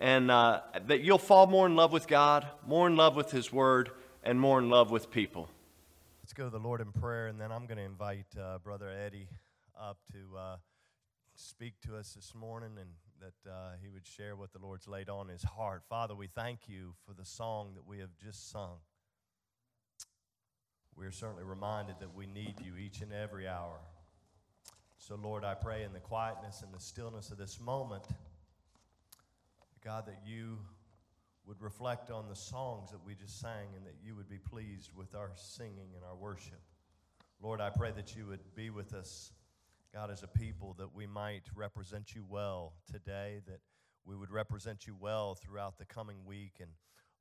and uh, that you'll fall more in love with God, more in love with His Word, and more in love with people. Let's go to the Lord in prayer, and then I'm going to invite uh, Brother Eddie up to uh, speak to us this morning and that uh, he would share what the Lord's laid on his heart. Father, we thank you for the song that we have just sung. We're certainly reminded that we need you each and every hour. So, Lord, I pray in the quietness and the stillness of this moment God, that you would reflect on the songs that we just sang and that you would be pleased with our singing and our worship. Lord, I pray that you would be with us, God, as a people, that we might represent you well today, that we would represent you well throughout the coming week. And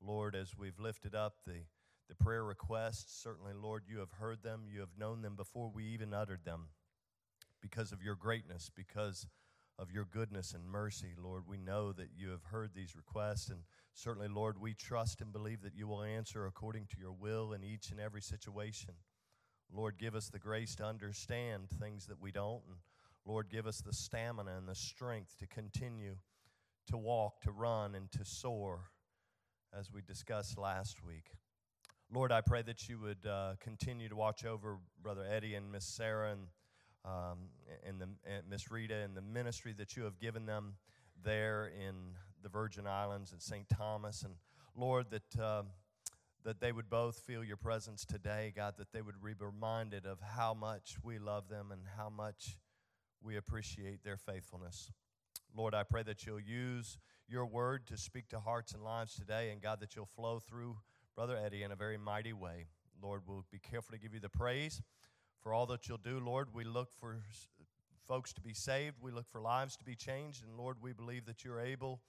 Lord, as we've lifted up the, the prayer requests, certainly, Lord, you have heard them, you have known them before we even uttered them because of your greatness, because of your goodness and mercy, Lord. We know that you have heard these requests, and certainly, Lord, we trust and believe that you will answer according to your will in each and every situation. Lord, give us the grace to understand things that we don't, and Lord, give us the stamina and the strength to continue to walk, to run, and to soar, as we discussed last week. Lord, I pray that you would uh, continue to watch over Brother Eddie and Miss Sarah and um, and, the, and Miss Rita and the ministry that you have given them there in the Virgin Islands and St. Thomas. And Lord, that, uh, that they would both feel your presence today, God, that they would be reminded of how much we love them and how much we appreciate their faithfulness. Lord, I pray that you'll use your word to speak to hearts and lives today, and God, that you'll flow through Brother Eddie in a very mighty way. Lord, we'll be careful to give you the praise for all that you'll do, Lord. We look for folks to be saved, we look for lives to be changed, and Lord, we believe that you're able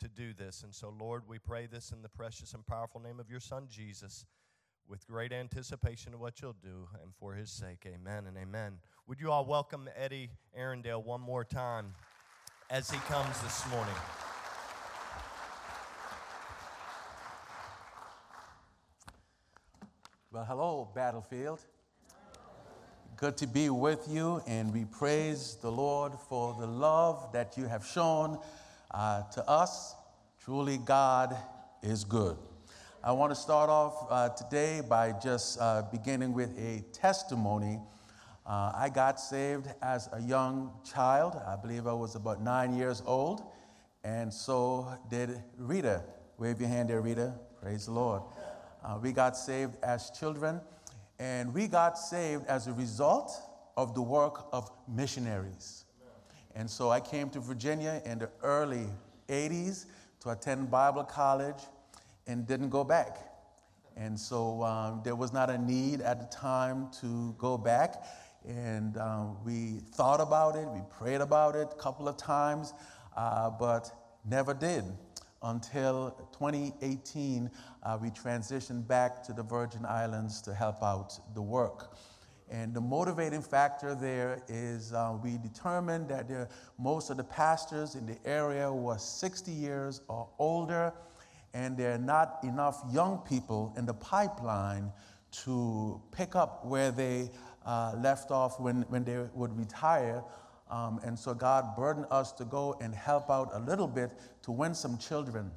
to do this. And so, Lord, we pray this in the precious and powerful name of your Son, Jesus, with great anticipation of what you'll do, and for his sake, amen and amen. Would you all welcome Eddie Arundel one more time as he comes this morning? Well, hello, Battlefield. Good to be with you, and we praise the Lord for the love that you have shown uh, to us. Truly, God is good. I want to start off uh, today by just uh, beginning with a testimony. Uh, I got saved as a young child. I believe I was about nine years old, and so did Rita. Wave your hand there, Rita. Praise the Lord. Uh, we got saved as children. And we got saved as a result of the work of missionaries. And so I came to Virginia in the early 80s to attend Bible college and didn't go back. And so um, there was not a need at the time to go back. And um, we thought about it, we prayed about it a couple of times, uh, but never did until 2018, uh, we transitioned back to the Virgin Islands to help out the work. And the motivating factor there is uh, we determined that most of the pastors in the area were 60 years or older, and there are not enough young people in the pipeline to pick up where they uh, left off when, when they would retire. Um, and so God burdened us to go and help out a little bit to win some children,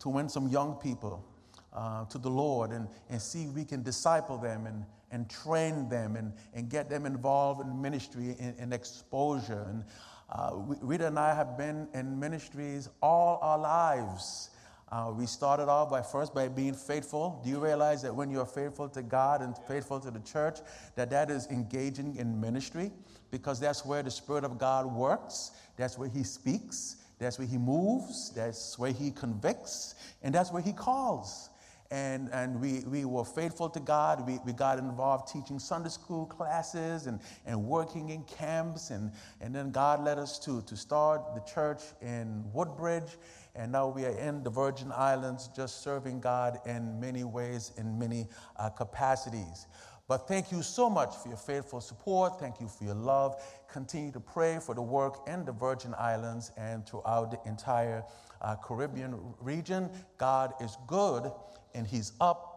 to win some young people uh, to the Lord and, and see we can disciple them and, and train them and, and get them involved in ministry and, and exposure. And uh, Rita and I have been in ministries all our lives. Uh, we started off by first by being faithful. Do you realize that when you're faithful to God and faithful to the church, that that is engaging in ministry? Because that's where the Spirit of God works, that's where He speaks, that's where He moves, that's where He convicts, and that's where He calls. And, and we, we were faithful to God. We, we got involved teaching Sunday school classes and, and working in camps. And, and then God led us to, to start the church in Woodbridge. and now we are in the Virgin Islands just serving God in many ways, in many uh, capacities. But thank you so much for your faithful support. Thank you for your love. Continue to pray for the work in the Virgin Islands and throughout the entire uh, Caribbean region. God is good and He's up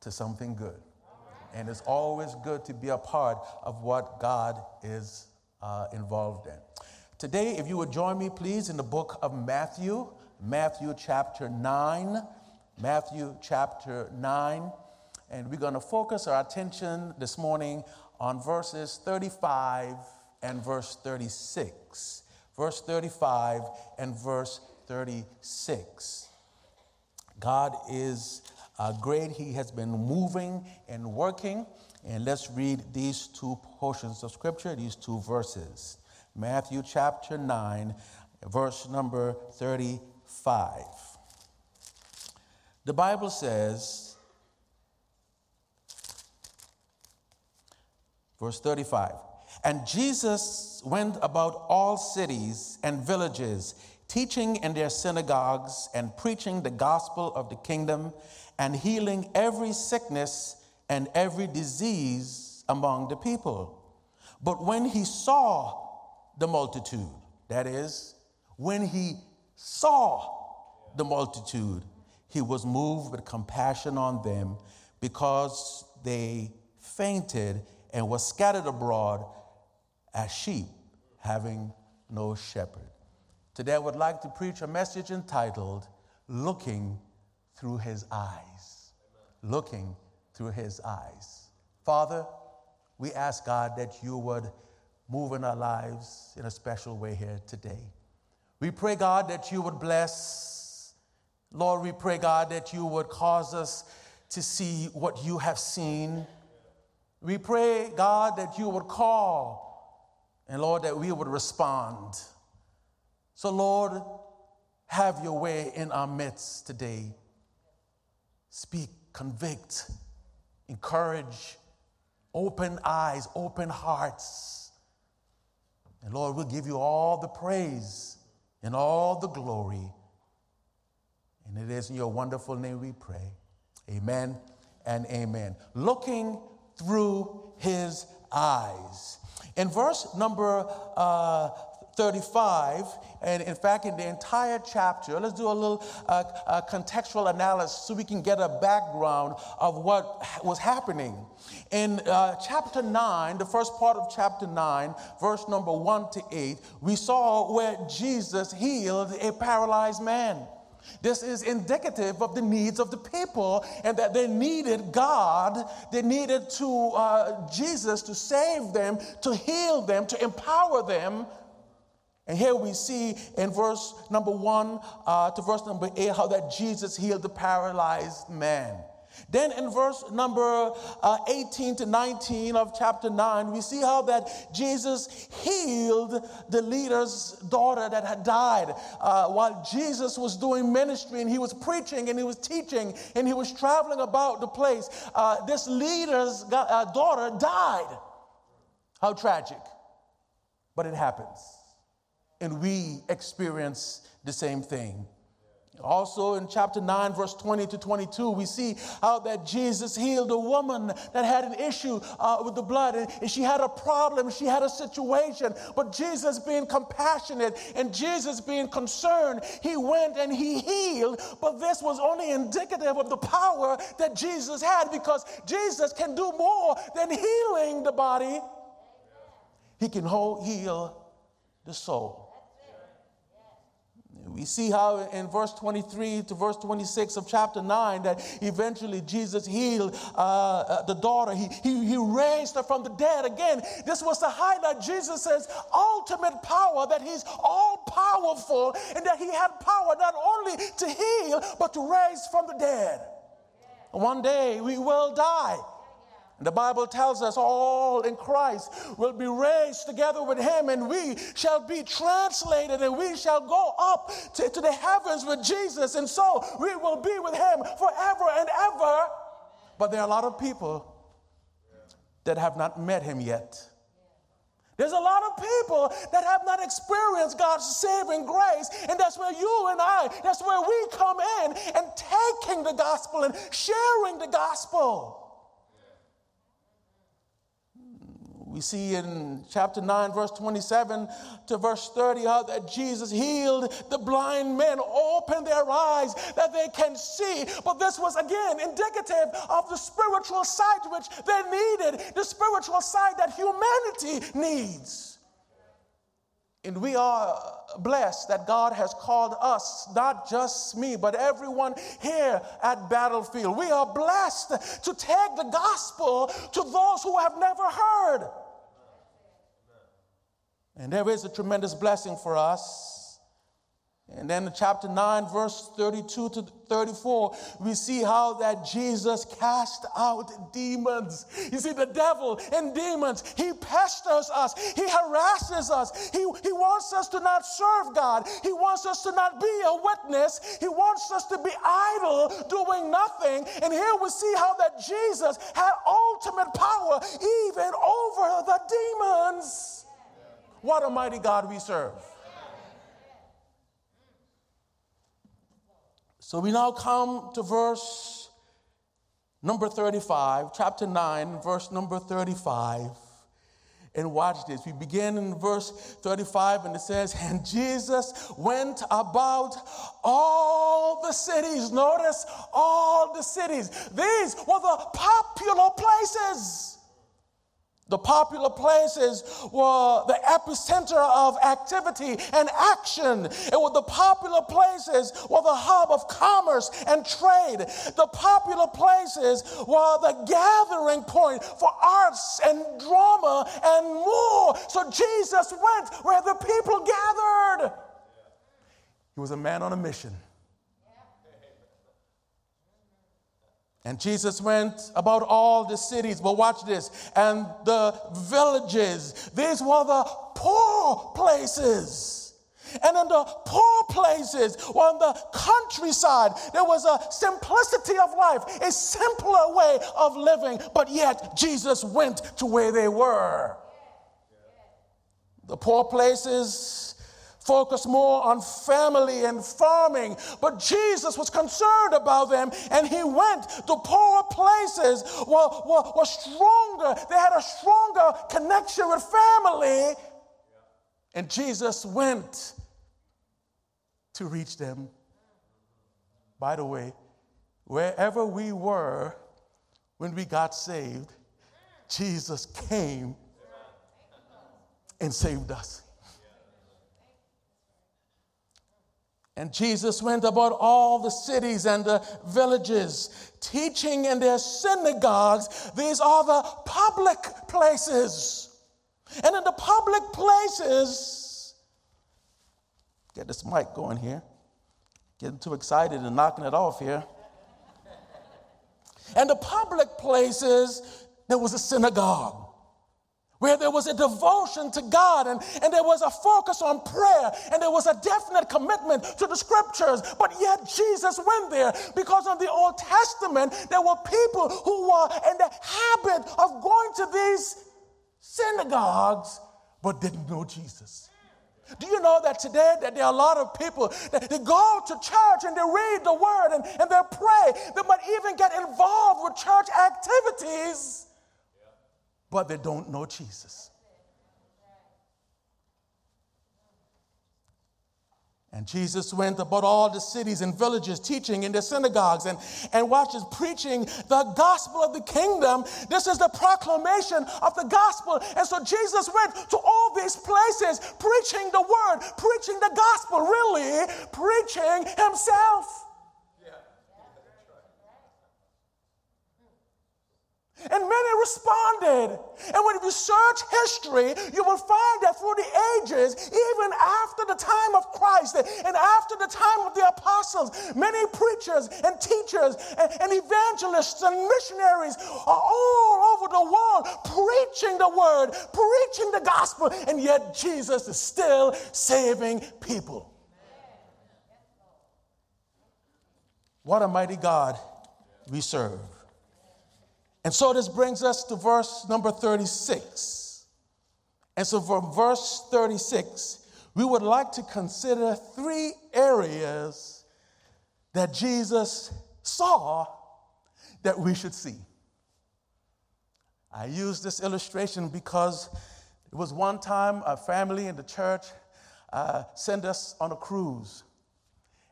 to something good. And it's always good to be a part of what God is uh, involved in. Today, if you would join me, please, in the book of Matthew, Matthew chapter 9. Matthew chapter 9. And we're going to focus our attention this morning on verses 35 and verse 36. Verse 35 and verse 36. God is uh, great. He has been moving and working. And let's read these two portions of scripture, these two verses. Matthew chapter 9, verse number 35. The Bible says, verse 35, and Jesus went about all cities and villages, teaching in their synagogues and preaching the gospel of the kingdom and healing every sickness and every disease among the people. But when he saw the multitude, that is, when he saw the multitude, he was moved with compassion on them because they fainted and were scattered abroad as sheep having no shepherd. Today, I would like to preach a message entitled Looking Through His Eyes. Looking through His eyes. Father, we ask God that you would move in our lives in a special way here today. We pray, God, that you would bless. Lord, we pray, God, that you would cause us to see what you have seen. We pray, God, that you would call, and Lord, that we would respond. So, Lord, have your way in our midst today. Speak, convict, encourage, open eyes, open hearts. And Lord, we'll give you all the praise and all the glory. And it is in your wonderful name we pray. Amen and amen. Looking through his eyes. In verse number uh, 35, and in fact, in the entire chapter, let's do a little uh, uh, contextual analysis so we can get a background of what was happening. In uh, chapter 9, the first part of chapter 9, verse number 1 to 8, we saw where Jesus healed a paralyzed man. This is indicative of the needs of the people and that they needed God. They needed to uh, Jesus to save them, to heal them, to empower them and here we see in verse number one uh, to verse number eight how that Jesus healed the paralyzed man. Then in verse number uh, 18 to 19 of chapter 9, we see how that Jesus healed the leader's daughter that had died. Uh, while Jesus was doing ministry and he was preaching and he was teaching and he was traveling about the place, uh, this leader's uh, daughter died. How tragic. But it happens and we experience the same thing. Also in chapter 9, verse 20 to 22, we see how that Jesus healed a woman that had an issue uh, with the blood and she had a problem, she had a situation. But Jesus, being compassionate and Jesus being concerned, he went and he healed. But this was only indicative of the power that Jesus had because Jesus can do more than healing the body, he can heal the soul. We see how in verse 23 to verse 26 of chapter 9 that eventually Jesus healed uh, uh, the daughter. He, he, he raised her from the dead. Again, this was to highlight Jesus' ultimate power, that he's all powerful and that he had power not only to heal, but to raise from the dead. One day we will die. The Bible tells us all in Christ will be raised together with him, and we shall be translated and we shall go up to, to, the heavens with Jesus. And so we will be with him forever and ever. But there are a lot of people that have not met him yet. There's a lot of people that have not experienced God's saving grace, and that's where you and I, that's where we come in and taking the gospel and sharing the gospel. We see in chapter 9, verse 27 to verse 30, how that Jesus healed the blind men, opened their eyes that they can see. But this was again indicative of the spiritual sight which they needed, the spiritual sight that humanity needs. And we are blessed that God has called us, not just me, but everyone here at Battlefield. We are blessed to take the gospel to those who have never heard. And there is a tremendous blessing for us. And then chapter 9, verse 32 to 34, we see how that Jesus cast out demons. You see, the devil and demons, he pesters us, he harasses us, he, he wants us to not serve God, he wants us to not be a witness, he wants us to be idle, doing nothing. And here we see how that Jesus had ultimate power even over the demons. What a mighty God we serve. So we now come to verse number 35, chapter 9, verse number 35. And watch this. We begin in verse 35, and it says, And Jesus went about all the cities. Notice all the cities. These were the popular places. The popular places were the epicenter of activity and action. It was the popular places were the hub of commerce and trade. The popular places were the gathering point for arts and drama and more. So Jesus went where the people gathered. He was a man on a mission. And Jesus went about all the cities, but watch this, and the villages. These were the poor places. And in the poor places, or in the countryside, there was a simplicity of life, a simpler way of living, but yet Jesus went to where they were. The poor places focused more on family and farming. But Jesus was concerned about them and he went to poorer places, were, were, were stronger. They had a stronger connection with family. And Jesus went to reach them. By the way, wherever we were when we got saved, Jesus came and saved us. And Jesus went about all the cities and the villages, teaching in their synagogues. These are the public places. And in the public places, get this mic going here. Getting too excited and knocking it off here. And the public places, there was a synagogue where there was a devotion to God and, and there was a focus on prayer and there was a definite commitment to the scriptures. But yet Jesus went there because in the Old Testament, there were people who were in the habit of going to these synagogues but didn't know Jesus. Do you know that today that there are a lot of people that they go to church and they read the word and, and they pray, they might even get involved with church activities but they don't know Jesus. And Jesus went about all the cities and villages, teaching in the synagogues and, and watches preaching the gospel of the kingdom. This is the proclamation of the gospel. And so Jesus went to all these places, preaching the word, preaching the gospel, really preaching himself. And many responded. And when you search history, you will find that through the ages, even after the time of Christ and after the time of the apostles, many preachers and teachers and, and evangelists and missionaries are all over the world preaching the word, preaching the gospel, and yet Jesus is still saving people. What a mighty God we serve. And so this brings us to verse number 36. And so, from verse 36, we would like to consider three areas that Jesus saw that we should see. I use this illustration because it was one time a family in the church uh, sent us on a cruise,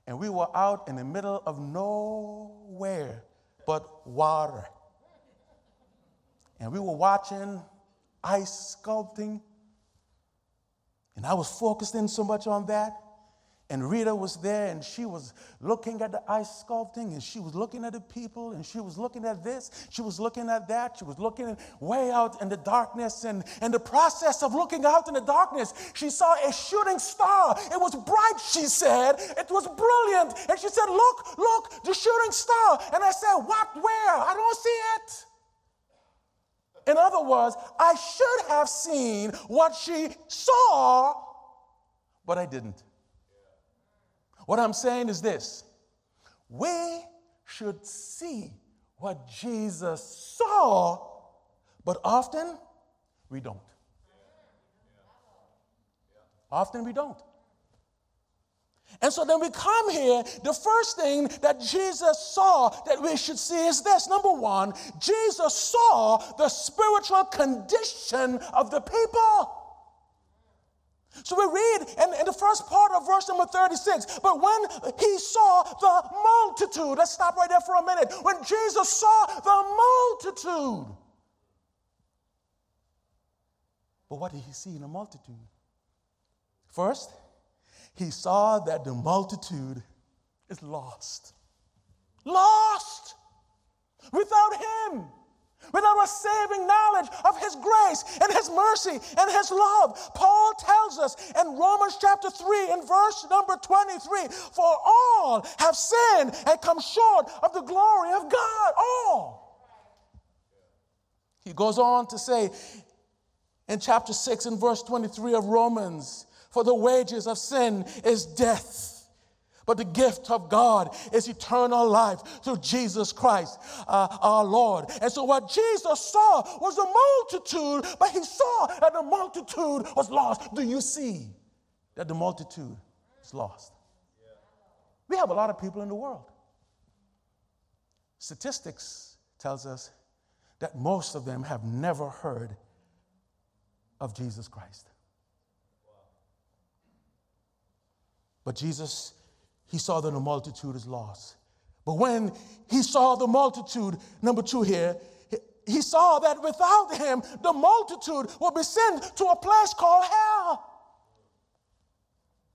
and we were out in the middle of nowhere but water. And we were watching ice sculpting and I was focused in so much on that. And Rita was there and she was looking at the ice sculpting and she was looking at the people and she was looking at this, she was looking at that, she was looking way out in the darkness. And in the process of looking out in the darkness, she saw a shooting star. It was bright, she said. It was brilliant. And she said, Look, look, the shooting star. And I said, What, where? I don't see it. In other words, I should have seen what she saw, but I didn't. What I'm saying is this we should see what Jesus saw, but often we don't. Often we don't. And so then we come here, the first thing that Jesus saw that we should see is this. Number one, Jesus saw the spiritual condition of the people. So we read in, in, the first part of verse number 36, but when he saw the multitude, let's stop right there for a minute. When Jesus saw the multitude, but what did he see in the multitude? First, he saw that the multitude is lost. Lost without him, without a saving knowledge of his grace and his mercy and his love. Paul tells us in Romans chapter 3 in verse number 23 For all have sinned and come short of the glory of God. All. He goes on to say in chapter 6 and verse 23 of Romans for the wages of sin is death. But the gift of God is eternal life through Jesus Christ, uh, our Lord. And so, what Jesus saw was a multitude, but he saw that the multitude was lost. Do you see that the multitude is lost? We have a lot of people in the world. Statistics tells us that most of them have never heard of Jesus Christ. But Jesus, he saw that the multitude is lost. But when he saw the multitude, number two here, he saw that without him, the multitude would be sent to a place called hell.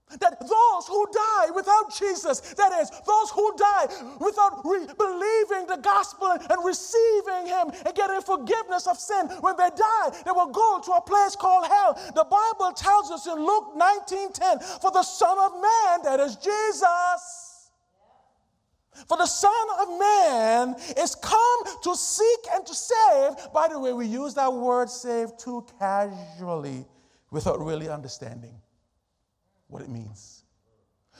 That those who die without Jesus, that is, those who die without re- believing the gospel and receiving Him and getting forgiveness of sin, when they die, they will go to a place called hell. The Bible tells us in Luke 19 10, for the Son of Man, that is Jesus. For the Son of Man is come to seek and to save. By the way, we use that word save too casually without really understanding what it means.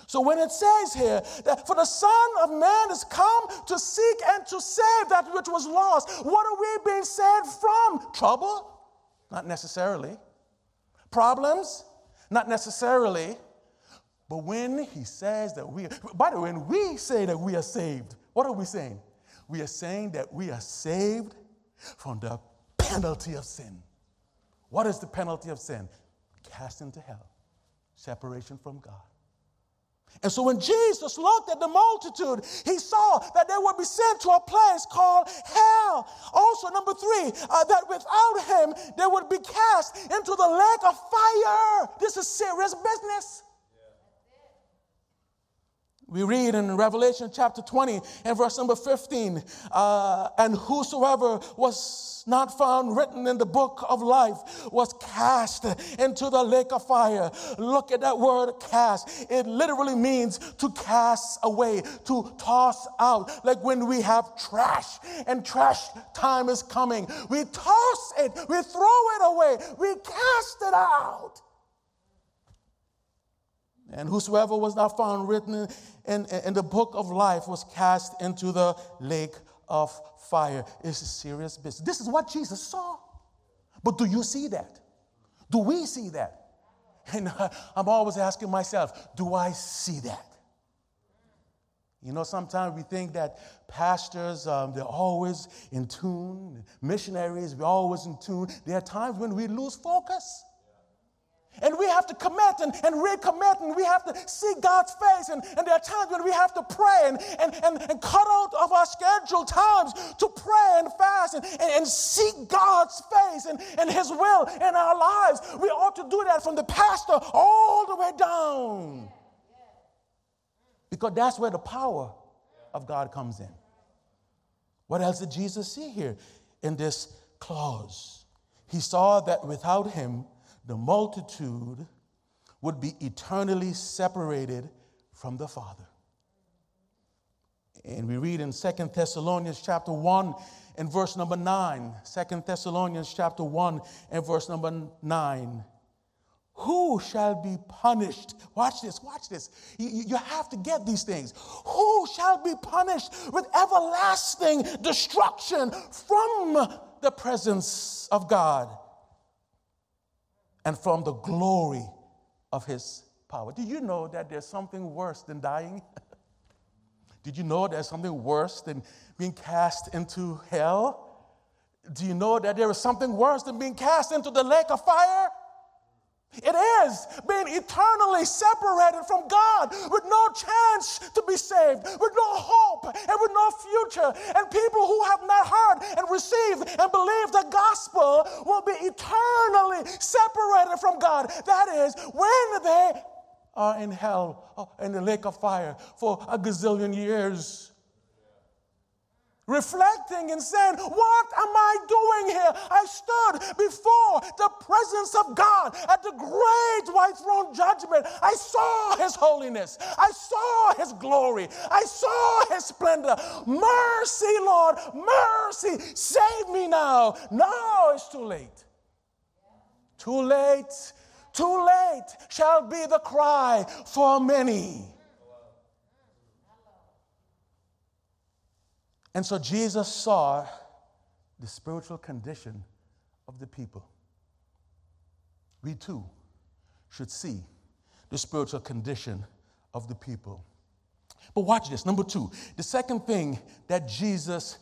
So when it says here that for the Son of Man is come to seek and to save that which was lost, what are we being saved from? Trouble? Not necessarily. Problems? Not necessarily. But when he says that we, by the way, when we say that we are saved, what are we saying? We are saying that we are saved from the penalty of sin. What is the penalty of sin? Cast into hell separation from God. And so when Jesus looked at the multitude, he saw that they would be sent to a place called hell. Also, number three, uh, that without him, they would be cast into the lake of fire. This is serious business. We read in Revelation chapter 20 and verse number 15, uh, and whosoever was not found written in the book of life was cast into the lake of fire. Look at that word cast. It literally means to cast away, to toss out. Like when we have trash and trash time is coming, we toss it, we throw it away, we cast it out. And whosoever was not found written in, in, in, the book of life was cast into the lake of fire. It's a serious business. This is what Jesus saw. But do you see that? Do we see that? And I'm always asking myself, do I see that? You know, sometimes we think that pastors, um, they're always in tune, missionaries, we're always in tune. There are times when we lose focus. And we have to commit and, and recommit, and we have to see God's face. And, and there are times when we have to pray and, and, and, and cut out of our scheduled times to pray and fast and, and, and seek God's face and, and His will in our lives. We ought to do that from the pastor all the way down. Because that's where the power of God comes in. What else did Jesus see here in this clause? He saw that without Him, the multitude would be eternally separated from the Father. And we read in Second Thessalonians chapter 1 and verse number 9. 2 Thessalonians chapter 1 and verse number 9. Who shall be punished? Watch this, watch this. You, you have to get these things. Who shall be punished with everlasting destruction from the presence of God? And from the glory of his power. Do you know that there's something worse than dying? Did you know there's something worse than being cast into hell? Do you know that there is something worse than being cast into the lake of fire? It is being eternally separated from God with no chance to be saved, with no hope and with no future. And people who have not heard and received and believed the gospel will be eternally separated from God. That is, when they are in hell, in the lake of fire for a gazillion years reflecting and saying, What am I doing here? I stood before the presence of God at the great white throne judgment. I saw His holiness, I saw His glory, I saw His splendor. Mercy, Lord, mercy, save me now. No, it's too late. Too late, too late shall be the cry for many. And so Jesus saw the spiritual condition of the people. We too should see the spiritual condition of the people. But watch this. Number two, the second thing that Jesus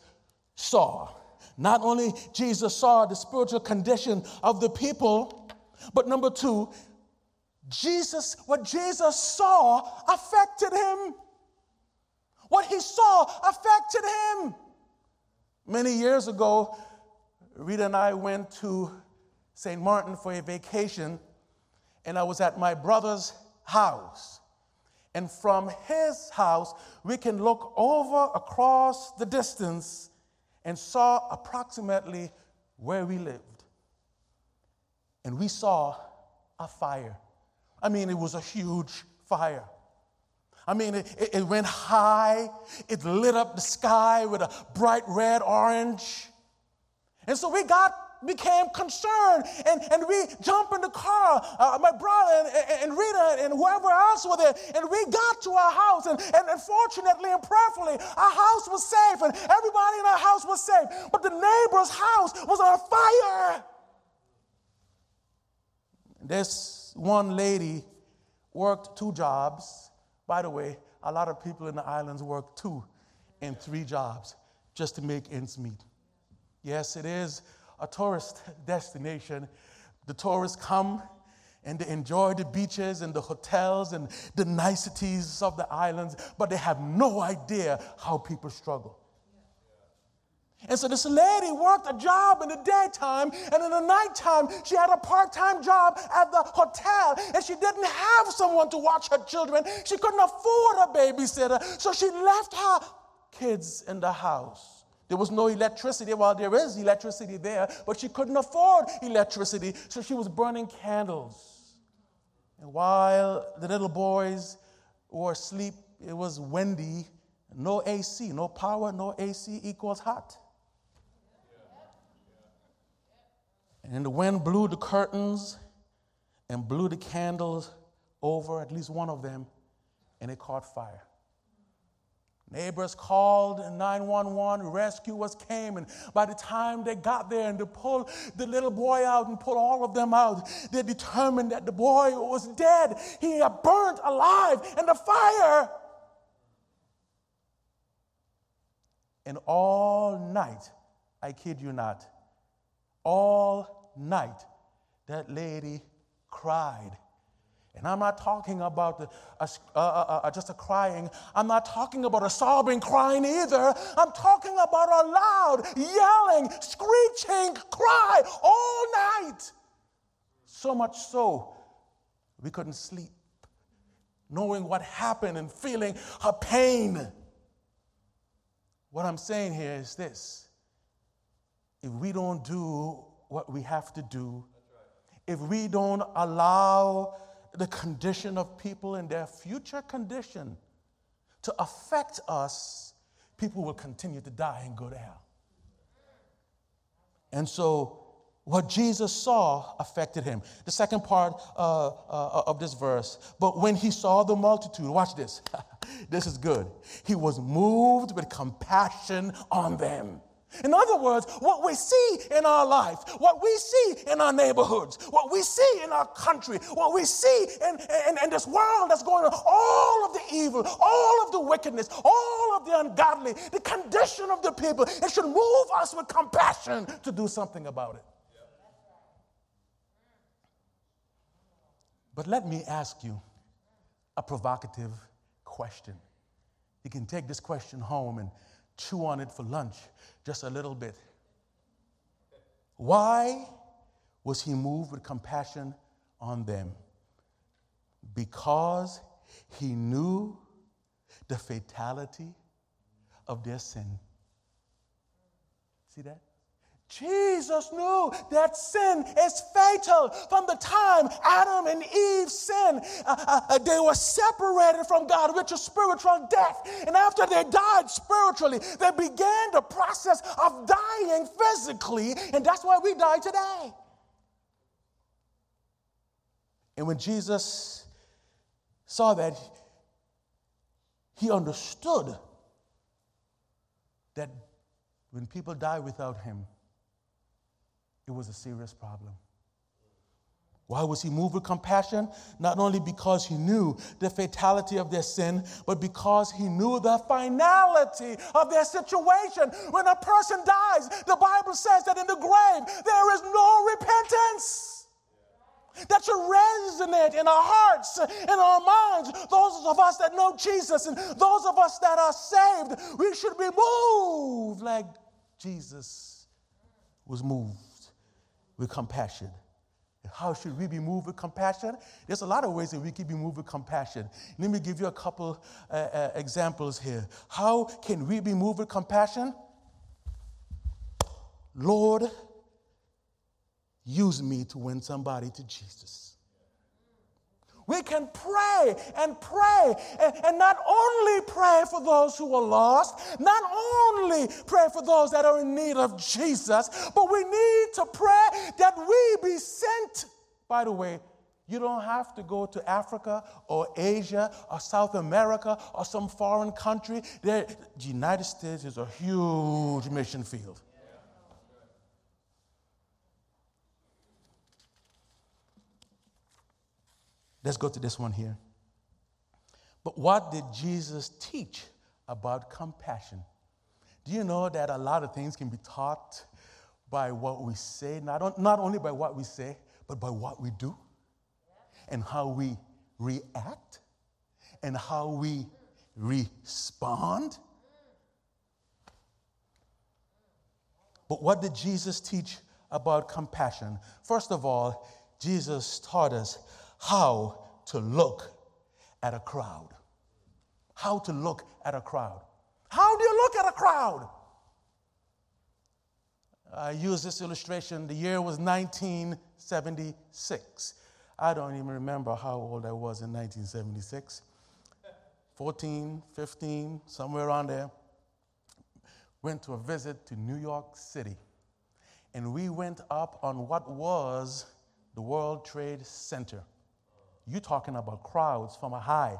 saw, not only Jesus saw the spiritual condition of the people, but number two, Jesus, what Jesus saw affected him. What he saw affected him. Many years ago, Rita and I went to St. Martin for a vacation, and I was at my brother's house. And from his house, we can look over across the distance and saw approximately where we lived. And we saw a fire. I mean, it was a huge fire. I mean, it, it, went high, it lit up the sky with a bright red orange. And so we got became concerned and, and we jumped in the car, uh, my brother and, and, Rita and whoever else were there, and we got to our house. And, and, and fortunately and prayerfully, our house was safe and everybody in our house was safe. But the neighbor's house was on fire. This one lady worked two jobs by the way, a lot of people in the islands work two and three jobs just to make ends meet. Yes, it is a tourist destination. The tourists come and they enjoy the beaches and the hotels and the niceties of the islands, but they have no idea how people struggle. And so this lady worked a job in the daytime, and in the nighttime, she had a part time job at the hotel, and she didn't have someone to watch her children. She couldn't afford a babysitter, so she left her kids in the house. There was no electricity. Well, there is electricity there, but she couldn't afford electricity, so she was burning candles. And while the little boys were asleep, it was windy, no AC, no power, no AC equals hot. And the wind blew the curtains and blew the candles over, at least one of them, and it caught fire. Neighbors called 911, rescuers came, and by the time they got there and to pull the little boy out and pull all of them out, they determined that the boy was dead. He had burnt alive in the fire. And all night, I kid you not, all night, that lady cried and I'm not talking about the, just a crying. I'm not talking about a sobbing crying either. I'm talking about a loud, yelling, screeching cry all night. So much so, we couldn't sleep, knowing what happened and feeling her pain. What I'm saying here is this if we don't do what we have to do, if we don't allow the condition of people and their future condition to affect us, people will continue to die and go to hell. And so, what Jesus saw affected him. The second part uh, uh, of this verse, but when he saw the multitude, watch this. this is good. He was moved with compassion on them. In other words, what we see in our life, what we see in our neighborhoods, what we see in our country, what we see in, in, in, this world that's going on, all of the evil, all of the wickedness, all of the ungodly, the condition of the people, it should move us with compassion to do something about it. But let me ask you a provocative question. You can take this question home and chew on it for lunch just a little bit. Why was he moved with compassion on them? Because he knew the fatality of their sin. See that? Jesus knew that sin is fatal from the time Adam and Eve sinned. Uh, uh, uh, they were separated from God, which is spiritual death. And after they died spiritually, they began the process of dying physically. And that's why we die today. And when Jesus saw that, he understood that when people die without him, it was a serious problem. Why was he moved with compassion? Not only because he knew the fatality of their sin, but because he knew the finality of their situation. When a person dies, the Bible says that in the grave there is no repentance. That should resonate in our hearts, in our minds. Those of us that know Jesus and those of us that are saved, we should be moved like Jesus was moved with compassion. How should we be moved with compassion? There's a lot of ways that we can be moved with compassion. Let me give you a couple uh, uh, examples here. How can we be moved with compassion? Lord, use me to win somebody to Jesus. We can pray and pray and, not only pray for those who are lost, not only pray for those that are in need of Jesus, but we need to pray that we be sent. By the way, you don't have to go to Africa or Asia or South America or some foreign country. The United States is a huge mission field. Let's go to this one here. But what did Jesus teach about compassion? Do you know that a lot of things can be taught by what we say, not, not only by what we say, but by what we do, and how we react, and how we respond? But what did Jesus teach about compassion? First of all, Jesus taught us how to look at a crowd. How to look at a crowd. How do you look at a crowd? I use this illustration. The year was 1976. I don't even remember how old I was in 1976. 14, 15, somewhere around there. Went to a visit to New York City. And we went up on what was the World Trade Center. You're talking about crowds from a high.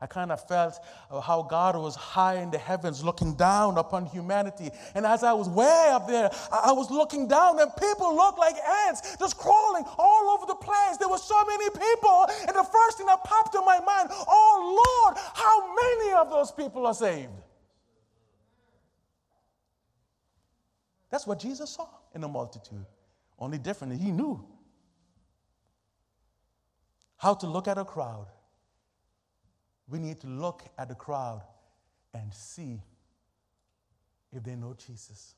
I kind of felt uh, how God was high in the heavens looking down upon humanity. And as I was way up there, I was looking down and people looked like ants just crawling all over the place. There were so many people. And the first thing that popped in my mind, oh Lord, how many of those people are saved? That's what Jesus saw in the multitude. Only different, he knew how to look at a crowd we need to look at the crowd and see if they know Jesus.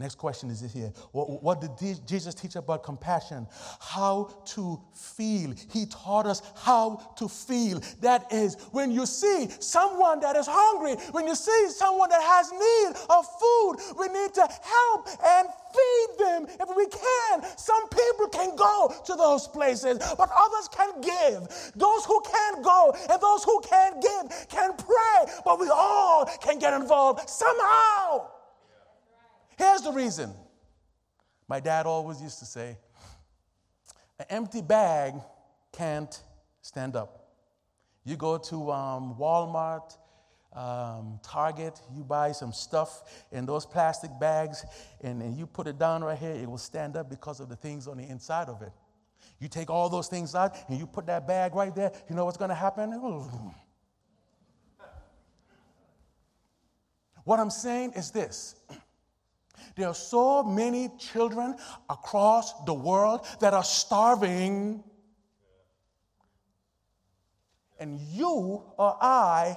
Next question is here. What, what, did Jesus teach about compassion? How to feel. He taught us how to feel. That is, when you see someone that is hungry, when you see someone that has need of food, we need to help and feed them if we can. Some people can go to those places, but others can give. Those who can't go and those who can't give can pray, but we all can get involved somehow. Here's the reason. My dad always used to say, an empty bag can't stand up. You go to um, Walmart, um, Target, you buy some stuff in those plastic bags, and, and you put it down right here, it will stand up because of the things on the inside of it. You take all those things out and you put that bag right there, you know what's going to happen? What I'm saying is this there are so many children across the world that are starving. And you or I,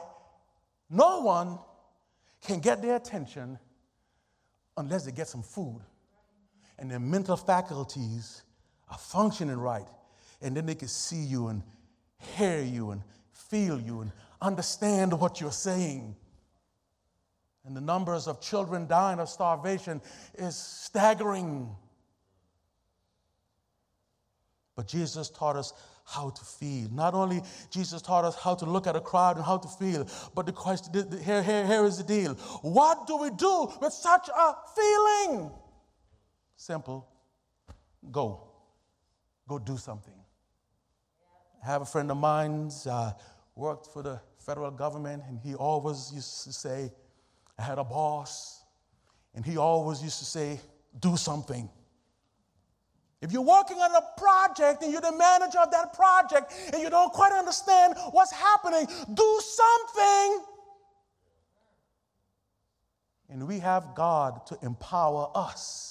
no one can get their attention unless they get some food. And their mental faculties are functioning right. And then they can see you and hear you and feel you and understand what you're saying. And the numbers of children dying of starvation is staggering. But Jesus taught us how to feel. Not only Jesus taught us how to look at a crowd and how to feel, but the question here, here, here is the deal. What do we do with such a feeling? Simple. Go. Go do something. I have a friend of mine uh, worked for the federal government, and he always used to say, I had a boss, and he always used to say, Do something. If you're working on a project and you're the manager of that project and you don't quite understand what's happening, do something. And we have God to empower us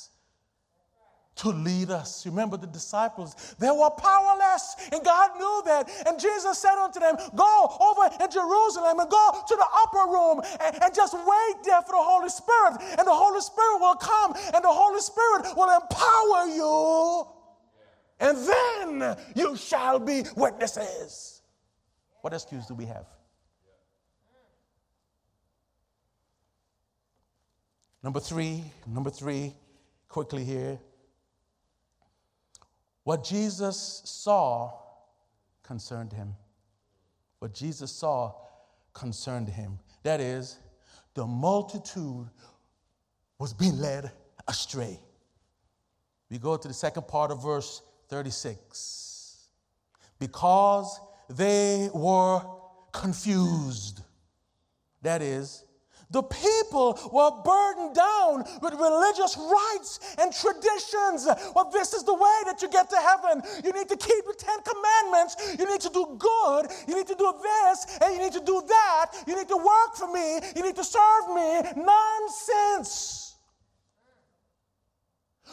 to lead us. Remember the disciples, they were powerless, and God knew that. And Jesus said unto them, Go over in Jerusalem and go to the upper room and, and just wait there for the Holy Spirit. And the Holy Spirit will come, and the Holy Spirit will empower you. And then you shall be witnesses. What excuse do we have? Number three, number three, quickly here. What Jesus saw concerned him. What Jesus saw concerned him. That is, the multitude was being led astray. We go to the second part of verse 36. Because they were confused. That is, the people were burdened down with religious rites and traditions. Well, this is the way that you get to heaven. You need to keep the Ten Commandments. You need to do good. You need to do this, and you need to do that. You need to work for me. You need to serve me. Nonsense.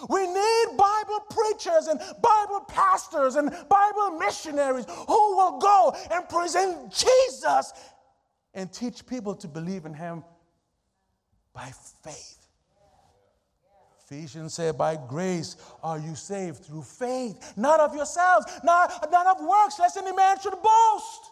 We need Bible preachers and Bible pastors and Bible missionaries who will go and present Jesus and teach people to believe in Him by faith. Ephesians said, By grace are you saved through faith, not of yourselves, not, not of works, lest any man should boast.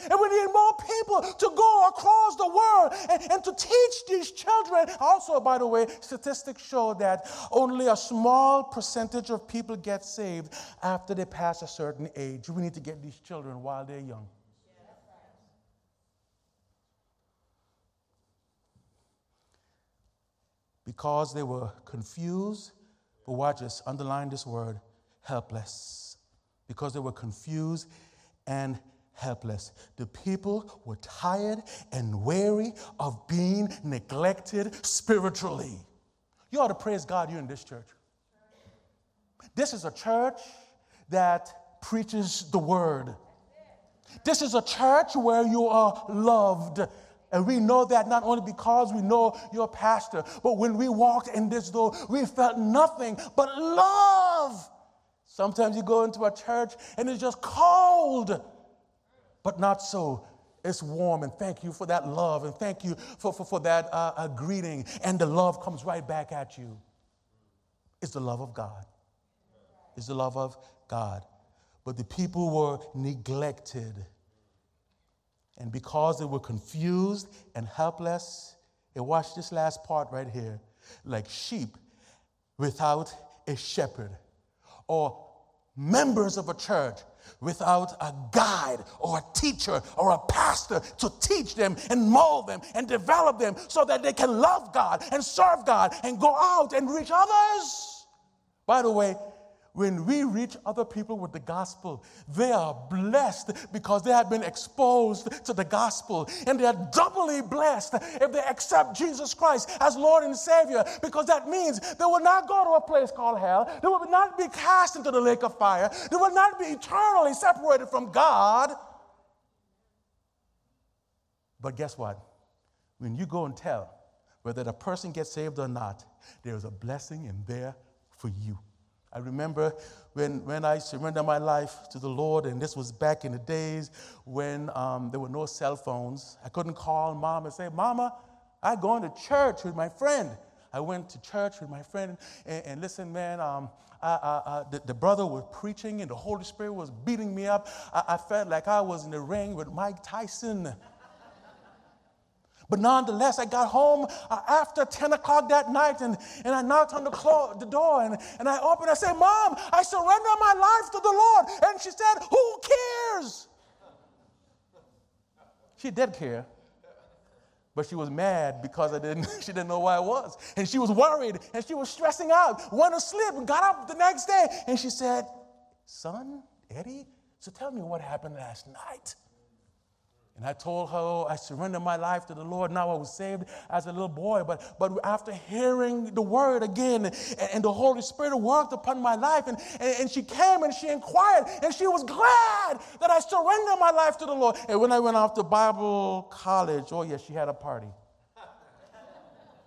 And we need more people to go across the world and, and, to teach these children. Also, by the way, statistics show that only a small percentage of people get saved after they pass a certain age. We need to get these children while they're young. Because they were confused. But watch this, underline this word helpless. Because they were confused and helpless. The people were tired and weary of being neglected spiritually. You ought to praise God you're in this church. This is a church that preaches the word. This is a church where you are loved. And we know that not only because we know your pastor, but when we walked in this door, we felt nothing but love. Sometimes you go into a church and it's just cold, but not so. It's warm, and thank you for that love, and thank you for, for, for that uh, uh, greeting, and the love comes right back at you. It's the love of God. It's the love of God. But the people were neglected. And because they were confused and helpless, and watch this last part right here like sheep without a shepherd, or members of a church without a guide or a teacher or a pastor to teach them and mold them and develop them so that they can love God and serve God and go out and reach others. By the way, when we reach other people with the gospel, they are blessed because they have been exposed to the gospel. And they're doubly blessed if they accept Jesus Christ as Lord and Savior because that means they will not go to a place called hell. They will not be cast into the lake of fire. They will not be eternally separated from God. But guess what? When you go and tell whether the person gets saved or not, there's a blessing in there for you. I remember when, when I surrendered my life to the Lord, and this was back in the days when um, there were no cell phones. I couldn't call mom and say, Mama, I'm going to church with my friend. I went to church with my friend, and, and listen, man, um, I, I, the, the, brother was preaching, and the Holy Spirit was beating me up. I, I felt like I was in the ring with Mike Tyson. But nonetheless, I got home uh, after 10 o'clock that night and, and I knocked on the, clo- the door and, and I opened. I said, Mom, I surrender my life to the Lord. And she said, Who cares? She did care. But she was mad because I didn't, she didn't know where I was. And she was worried and she was stressing out, went to sleep got up the next day. And she said, Son, Eddie, so tell me what happened last night. And I told her oh, I surrendered my life to the Lord. Now I was saved as a little boy. But, but after hearing the word again, and, and the Holy Spirit worked upon my life, and, and, and, she came and she inquired, and she was glad that I surrendered my life to the Lord. And when I went off to Bible college, oh, yes, she had a party.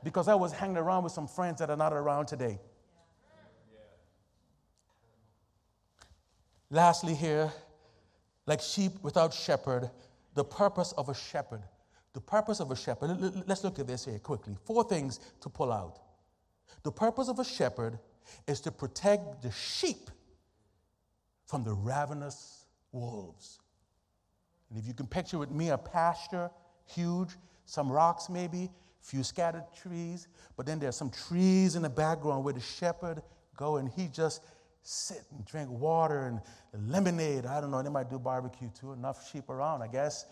Because I was hanging around with some friends that are not around today. Lastly, here, like sheep without shepherd, the purpose of a shepherd. The purpose of a shepherd. Let's look at this here quickly. Four things to pull out. The purpose of a shepherd is to protect the sheep from the ravenous wolves. And if you can picture with me a pasture, huge, some rocks maybe, a few scattered trees, but then there's some trees in the background where the shepherd go and he just sit and drink water and lemonade. I don't know, they might do barbecue too, enough sheep around, I guess.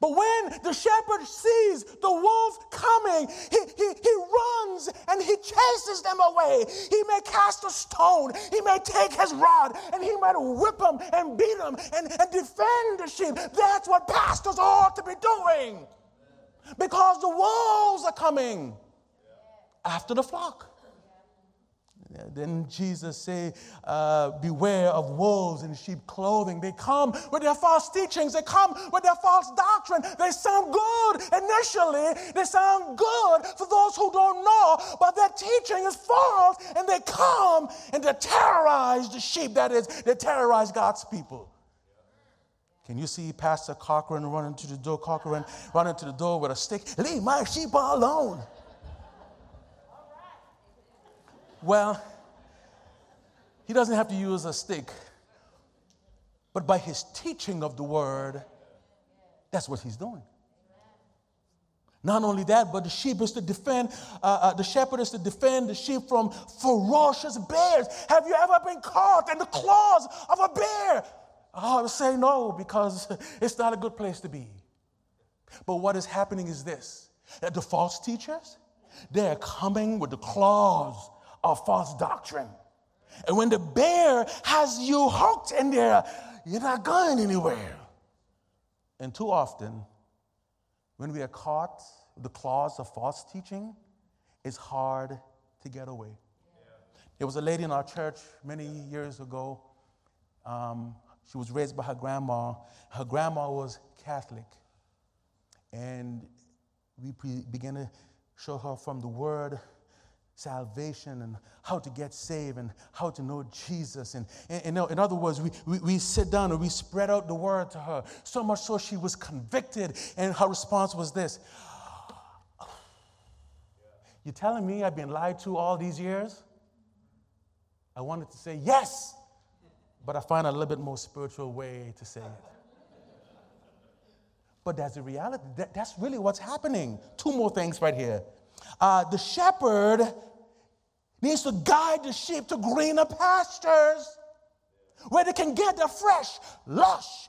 But when the shepherd sees the wolf coming, he, he, he runs and he chases them away. He may cast a stone, he may take his rod, and he might whip them and beat them and, and defend the sheep. That's what pastors ought to be doing because the wolves are coming after the flock. Then Jesus say, uh, beware of wolves in sheep clothing. They come with their false teachings. They come with their false doctrine. They sound good initially. They sound good for those who don't know, but their teaching is false and they come and they terrorize the sheep. That is, they terrorize God's people. Can you see Pastor Cochran running to the door, Cochran running to the door with a stick? Leave my sheep alone. Well, he doesn't have to use a stick, but by his teaching of the word, that's what he's doing. Not only that, but the sheep is to defend, uh, uh, the shepherd is to defend the sheep from ferocious bears. Have you ever been caught in the claws of a bear? Oh, I would say no, because it's not a good place to be. But what is happening is this that the false teachers, they're coming with the claws of false doctrine. And when the bear has you hooked in there, You're not going anywhere. And too often, when we are caught with the claws of false teaching, it's hard to get away. There was a lady in our church many years ago. Um, she was raised by her grandma. Her grandma was Catholic. And we pre- began to show her from the Word salvation and how to get saved and how to know Jesus. And, and, and in other words, we, we, we, sit down and we spread out the word to her, so much so she was convicted. And her response was this You're telling me I've been lied to all these years? I wanted to say yes, but I find a little bit more spiritual way to say it. But that's the reality. That, that's really what's happening. Two more things right here. Uh, the shepherd needs to guide the sheep to greener pastures where they can get the fresh, lush,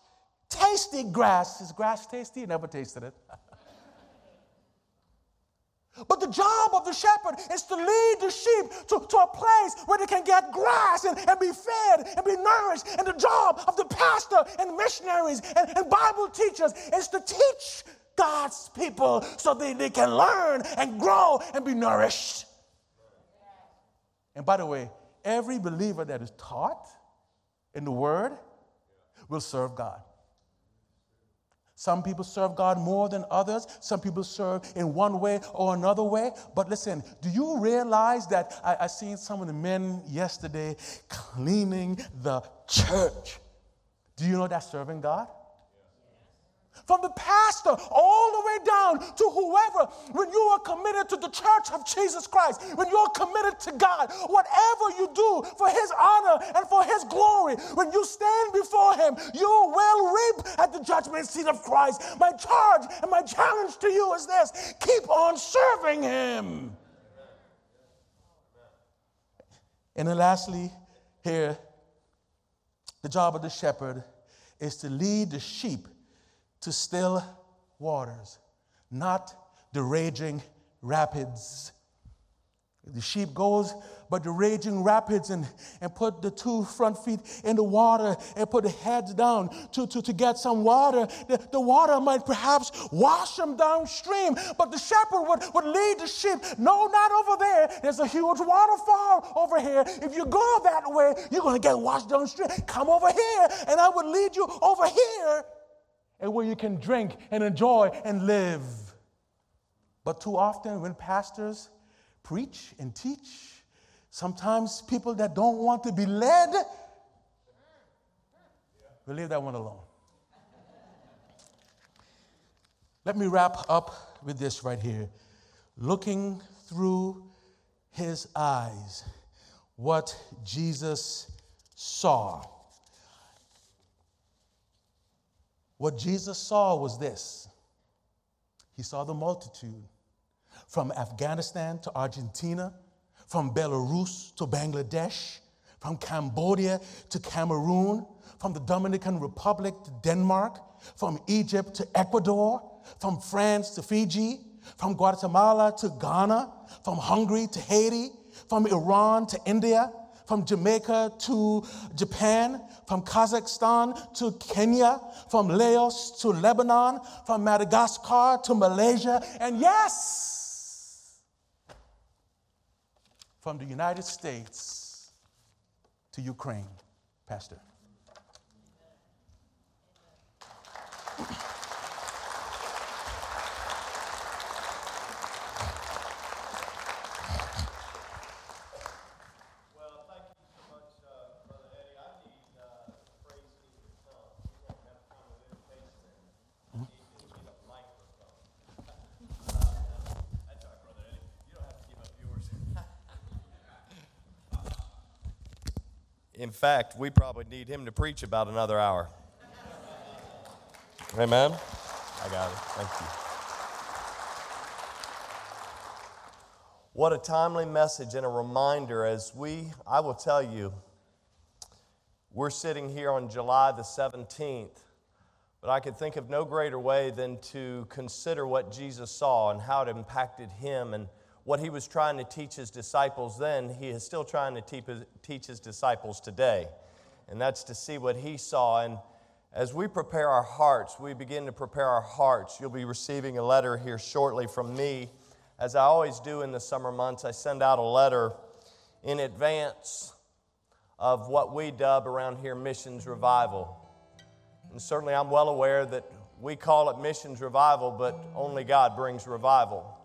tasty grass. Is grass tasty? You Never tasted it. But the job of the shepherd is to lead the sheep to, to a place where they can get grass and, and be fed and be nourished. And the job of the pastor and missionaries and, and Bible teachers is to teach God's people so they, they can learn and grow and be nourished. And by the way, every believer that is taught in the Word will serve God. Some people serve God more than others. Some people serve in one way or another way. But listen, do you realize that I, I seen some of the men yesterday cleaning the church? Do you know that's serving God? From the pastor all the way down to whoever, when you are committed to the church of Jesus Christ, when you're committed to God, whatever you do for His honor and for His glory, when you stand before Him, you will reap at the judgment seat of Christ. My charge and my challenge to you is this keep on serving Him. And then, lastly, here, the job of the shepherd is to lead the sheep to still waters, not the raging rapids. The sheep goes but the raging rapids and, and put the two front feet in the water and put the heads down to, to, to get some water. The, the water might perhaps wash them downstream, but the shepherd would, would lead the sheep. No, not over there. There's a huge waterfall over here. If you go that way, you're going to get washed downstream. Come over here, and I would lead you over here and where you can drink and enjoy and live. But too often, when pastors preach and teach, sometimes people that don't want to be led, we leave that one alone. Let me wrap up with this right here. Looking through his eyes, what Jesus saw. What Jesus saw was this. He saw the multitude from Afghanistan to Argentina, from Belarus to Bangladesh, from Cambodia to Cameroon, from the Dominican Republic to Denmark, from Egypt to Ecuador, from France to Fiji, from Guatemala to Ghana, from Hungary to Haiti, from Iran to India, from Jamaica to Japan, from Kazakhstan to Kenya, from Laos to Lebanon, from Madagascar to Malaysia, and yes, from the United States to Ukraine, Pastor. Fact, we probably need him to preach about another hour. Amen? I got it. Thank you. What a timely message and a reminder as we, I will tell you, we're sitting here on July the 17th, but I could think of no greater way than to consider what Jesus saw and how it impacted him and what he was trying to teach his disciples then, he is still trying to teach his disciples today. and that's to see what he saw. And as we prepare our hearts, we begin to prepare our hearts. You'll be receiving a letter here shortly from me. As I always do in the summer months, I send out a letter in advance of what we dub around here missions revival. And certainly I'm well aware that we call it missions revival, but only God brings revival.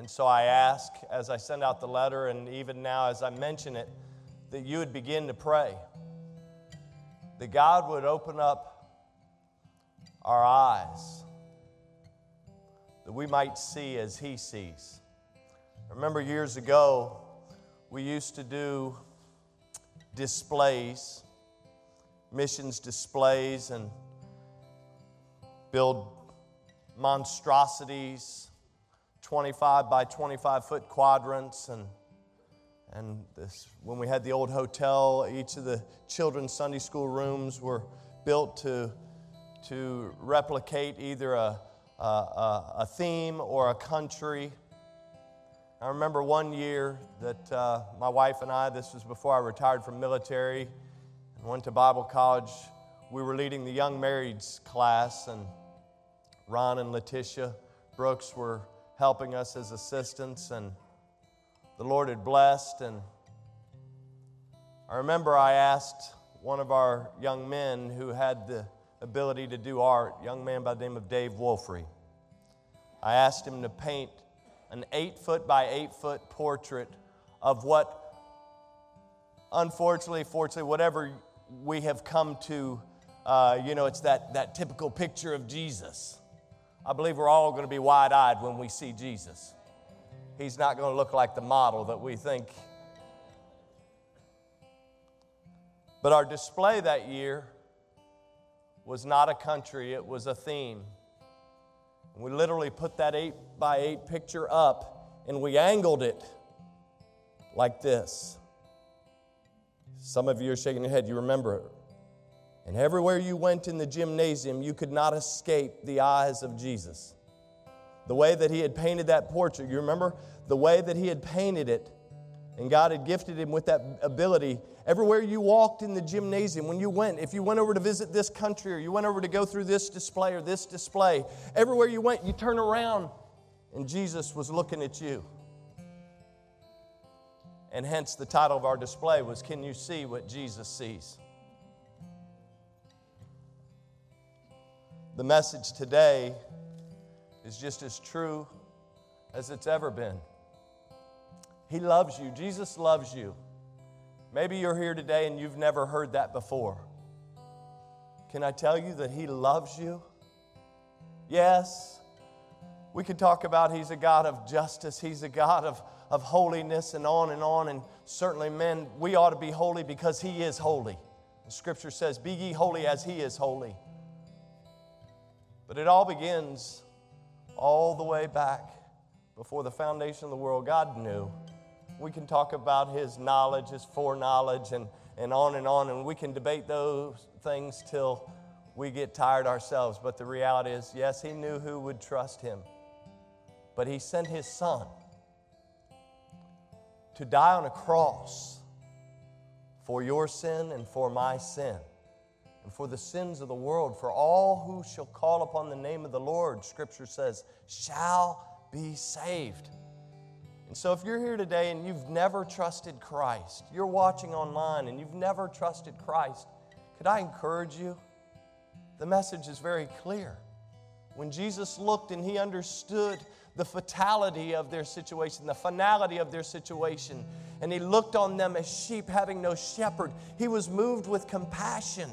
And so I ask as I send out the letter, and even now as I mention it, that you would begin to pray. That God would open up our eyes, that we might see as He sees. I remember years ago, we used to do displays, missions displays, and build monstrosities, 25 by 25 foot quadrants, and and this, when we had the old hotel, each of the children's Sunday school rooms were built to, to replicate either a, a, a theme or a country. I remember one year that uh, my wife and I, this was before I retired from military and went to Bible college, we were leading the young marrieds class, and Ron and Letitia Brooks were helping us as assistants, and the Lord had blessed. And I remember I asked one of our young men who had the ability to do art, young man by the name of Dave Wolfrey. I asked him to paint an eight foot by eight foot portrait of what, unfortunately, fortunately, whatever we have come to, uh, you know, it's that, that typical picture of Jesus. I believe we're all going to be wide eyed when we see Jesus. He's not going to look like the model that we think. But our display that year was not a country, it was a theme. We literally put that eight by eight picture up and we angled it like this. Some of you are shaking your head, you remember it. And everywhere you went in the gymnasium, you could not escape the eyes of Jesus. The way that he had painted that portrait, you remember? The way that he had painted it, and God had gifted him with that ability. Everywhere you walked in the gymnasium, when you went, if you went over to visit this country or you went over to go through this display or this display, everywhere you went, you turn around and Jesus was looking at you. And hence the title of our display was Can You See What Jesus Sees? The message today is just as true as it's ever been. He loves you. Jesus loves you. Maybe you're here today and you've never heard that before. Can I tell you that He loves you? Yes. We could talk about He's a God of justice, He's a God of, of holiness, and on and on. And certainly, men, we ought to be holy because He is holy. The scripture says, Be ye holy as He is holy. But it all begins all the way back before the foundation of the world. God knew. We can talk about His knowledge, His foreknowledge, and, and on and on, and we can debate those things till we get tired ourselves. But the reality is, yes, He knew who would trust Him. But He sent His Son to die on a cross for your sin and for my sin and for the sins of the world. For all who shall call upon the name of the Lord, Scripture says, shall be saved. And so, if you're here today and you've never trusted Christ, you're watching online and you've never trusted Christ, could I encourage you? The message is very clear. When Jesus looked and he understood the fatality of their situation, the finality of their situation, and he looked on them as sheep having no shepherd, he was moved with compassion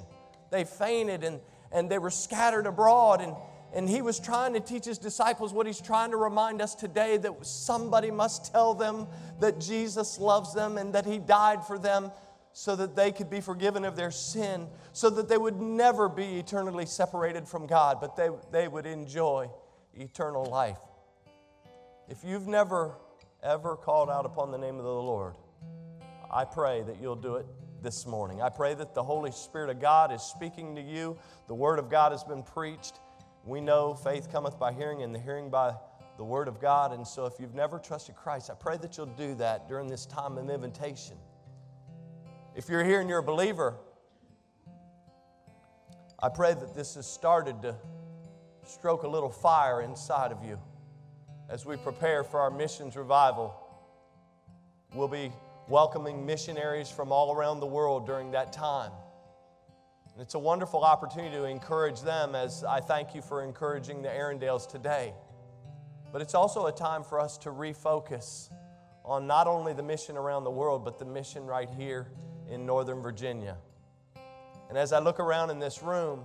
they fainted and, and they were scattered abroad. And, and he was trying to teach his disciples what he's trying to remind us today that somebody must tell them that Jesus loves them and that he died for them so that they could be forgiven of their sin, so that they would never be eternally separated from God, but they, they would enjoy eternal life. If you've never, ever called out upon the name of the Lord, I pray that you'll do it this morning. I pray that the Holy Spirit of God is speaking to you. The Word of God has been preached. We know faith cometh by hearing, and the hearing by the Word of God. And so, if you've never trusted Christ, I pray that you'll do that during this time of invitation. If you're here and you're a believer, I pray that this has started to stroke a little fire inside of you as we prepare for our missions revival. We'll be welcoming missionaries from all around the world during that time. And it's a wonderful opportunity to encourage them as I thank you for encouraging the Arendales today. But it's also a time for us to refocus on not only the mission around the world, but the mission right here in Northern Virginia. And as I look around in this room,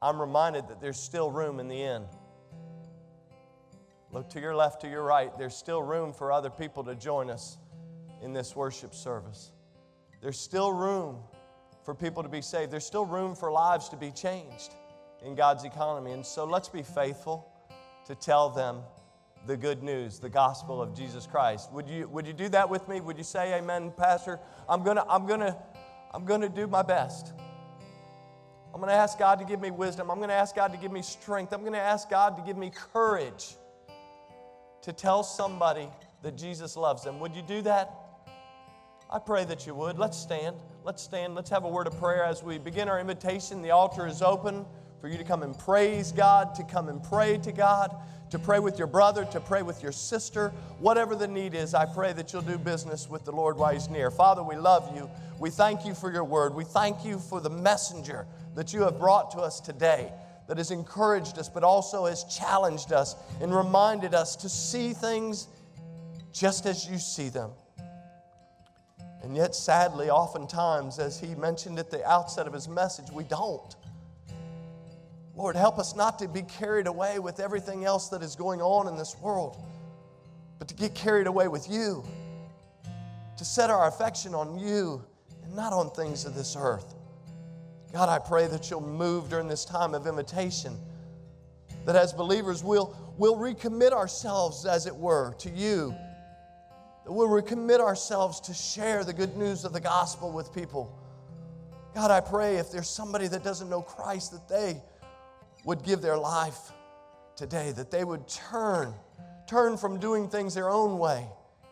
I'm reminded that there's still room in the inn. Look to your left, to your right. There's still room for other people to join us in this worship service. There's still room for people to be saved. There's still room for lives to be changed in God's economy. And so let's be faithful to tell them the good news, the gospel of Jesus Christ. Would you, would you do that with me? Would you say amen, Pastor? I'm to I'm gonna, I'm gonna do my best. I'm to ask God to give me wisdom. I'm to ask God to give me strength. I'm to ask God to give me courage to tell somebody that Jesus loves them. Would you do that? I pray that you would. Let's stand. Let's stand. Let's have a word of prayer as we begin our invitation. The altar is open for you to come and praise God, to come and pray to God, to pray with your brother, to pray with your sister. Whatever the need is, I pray that you'll do business with the Lord while He's near. Father, we love you. We thank you for your word. We thank you for the messenger that you have brought to us today that has encouraged us, but also has challenged us and reminded us to see things just as you see them. And yet, sadly, oftentimes, as he mentioned at the outset of his message, we don't. Lord, help us not to be carried away with everything else that is going on in this world, but to get carried away with you, to set our affection on you and not on things of this earth. God, I pray that you'll move during this time of invitation, that as believers, we'll, we'll recommit ourselves, as it were, to you that we'll recommit ourselves to share the good news of the gospel with people. God, I pray if there's somebody that doesn't know Christ, that they would give their life today, that they would turn, turn from doing things their own way,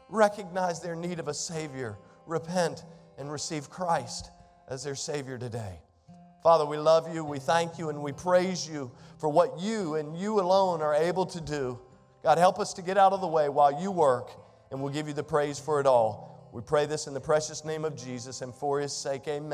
recognize their need of a Savior, repent, and receive Christ as their Savior today. Father, we love you, we thank you, and we praise you for what you and you alone are able to do. God, help us to get out of the way while you work and we'll give you the praise for it all. We pray this in the precious name of Jesus and for his sake, amen.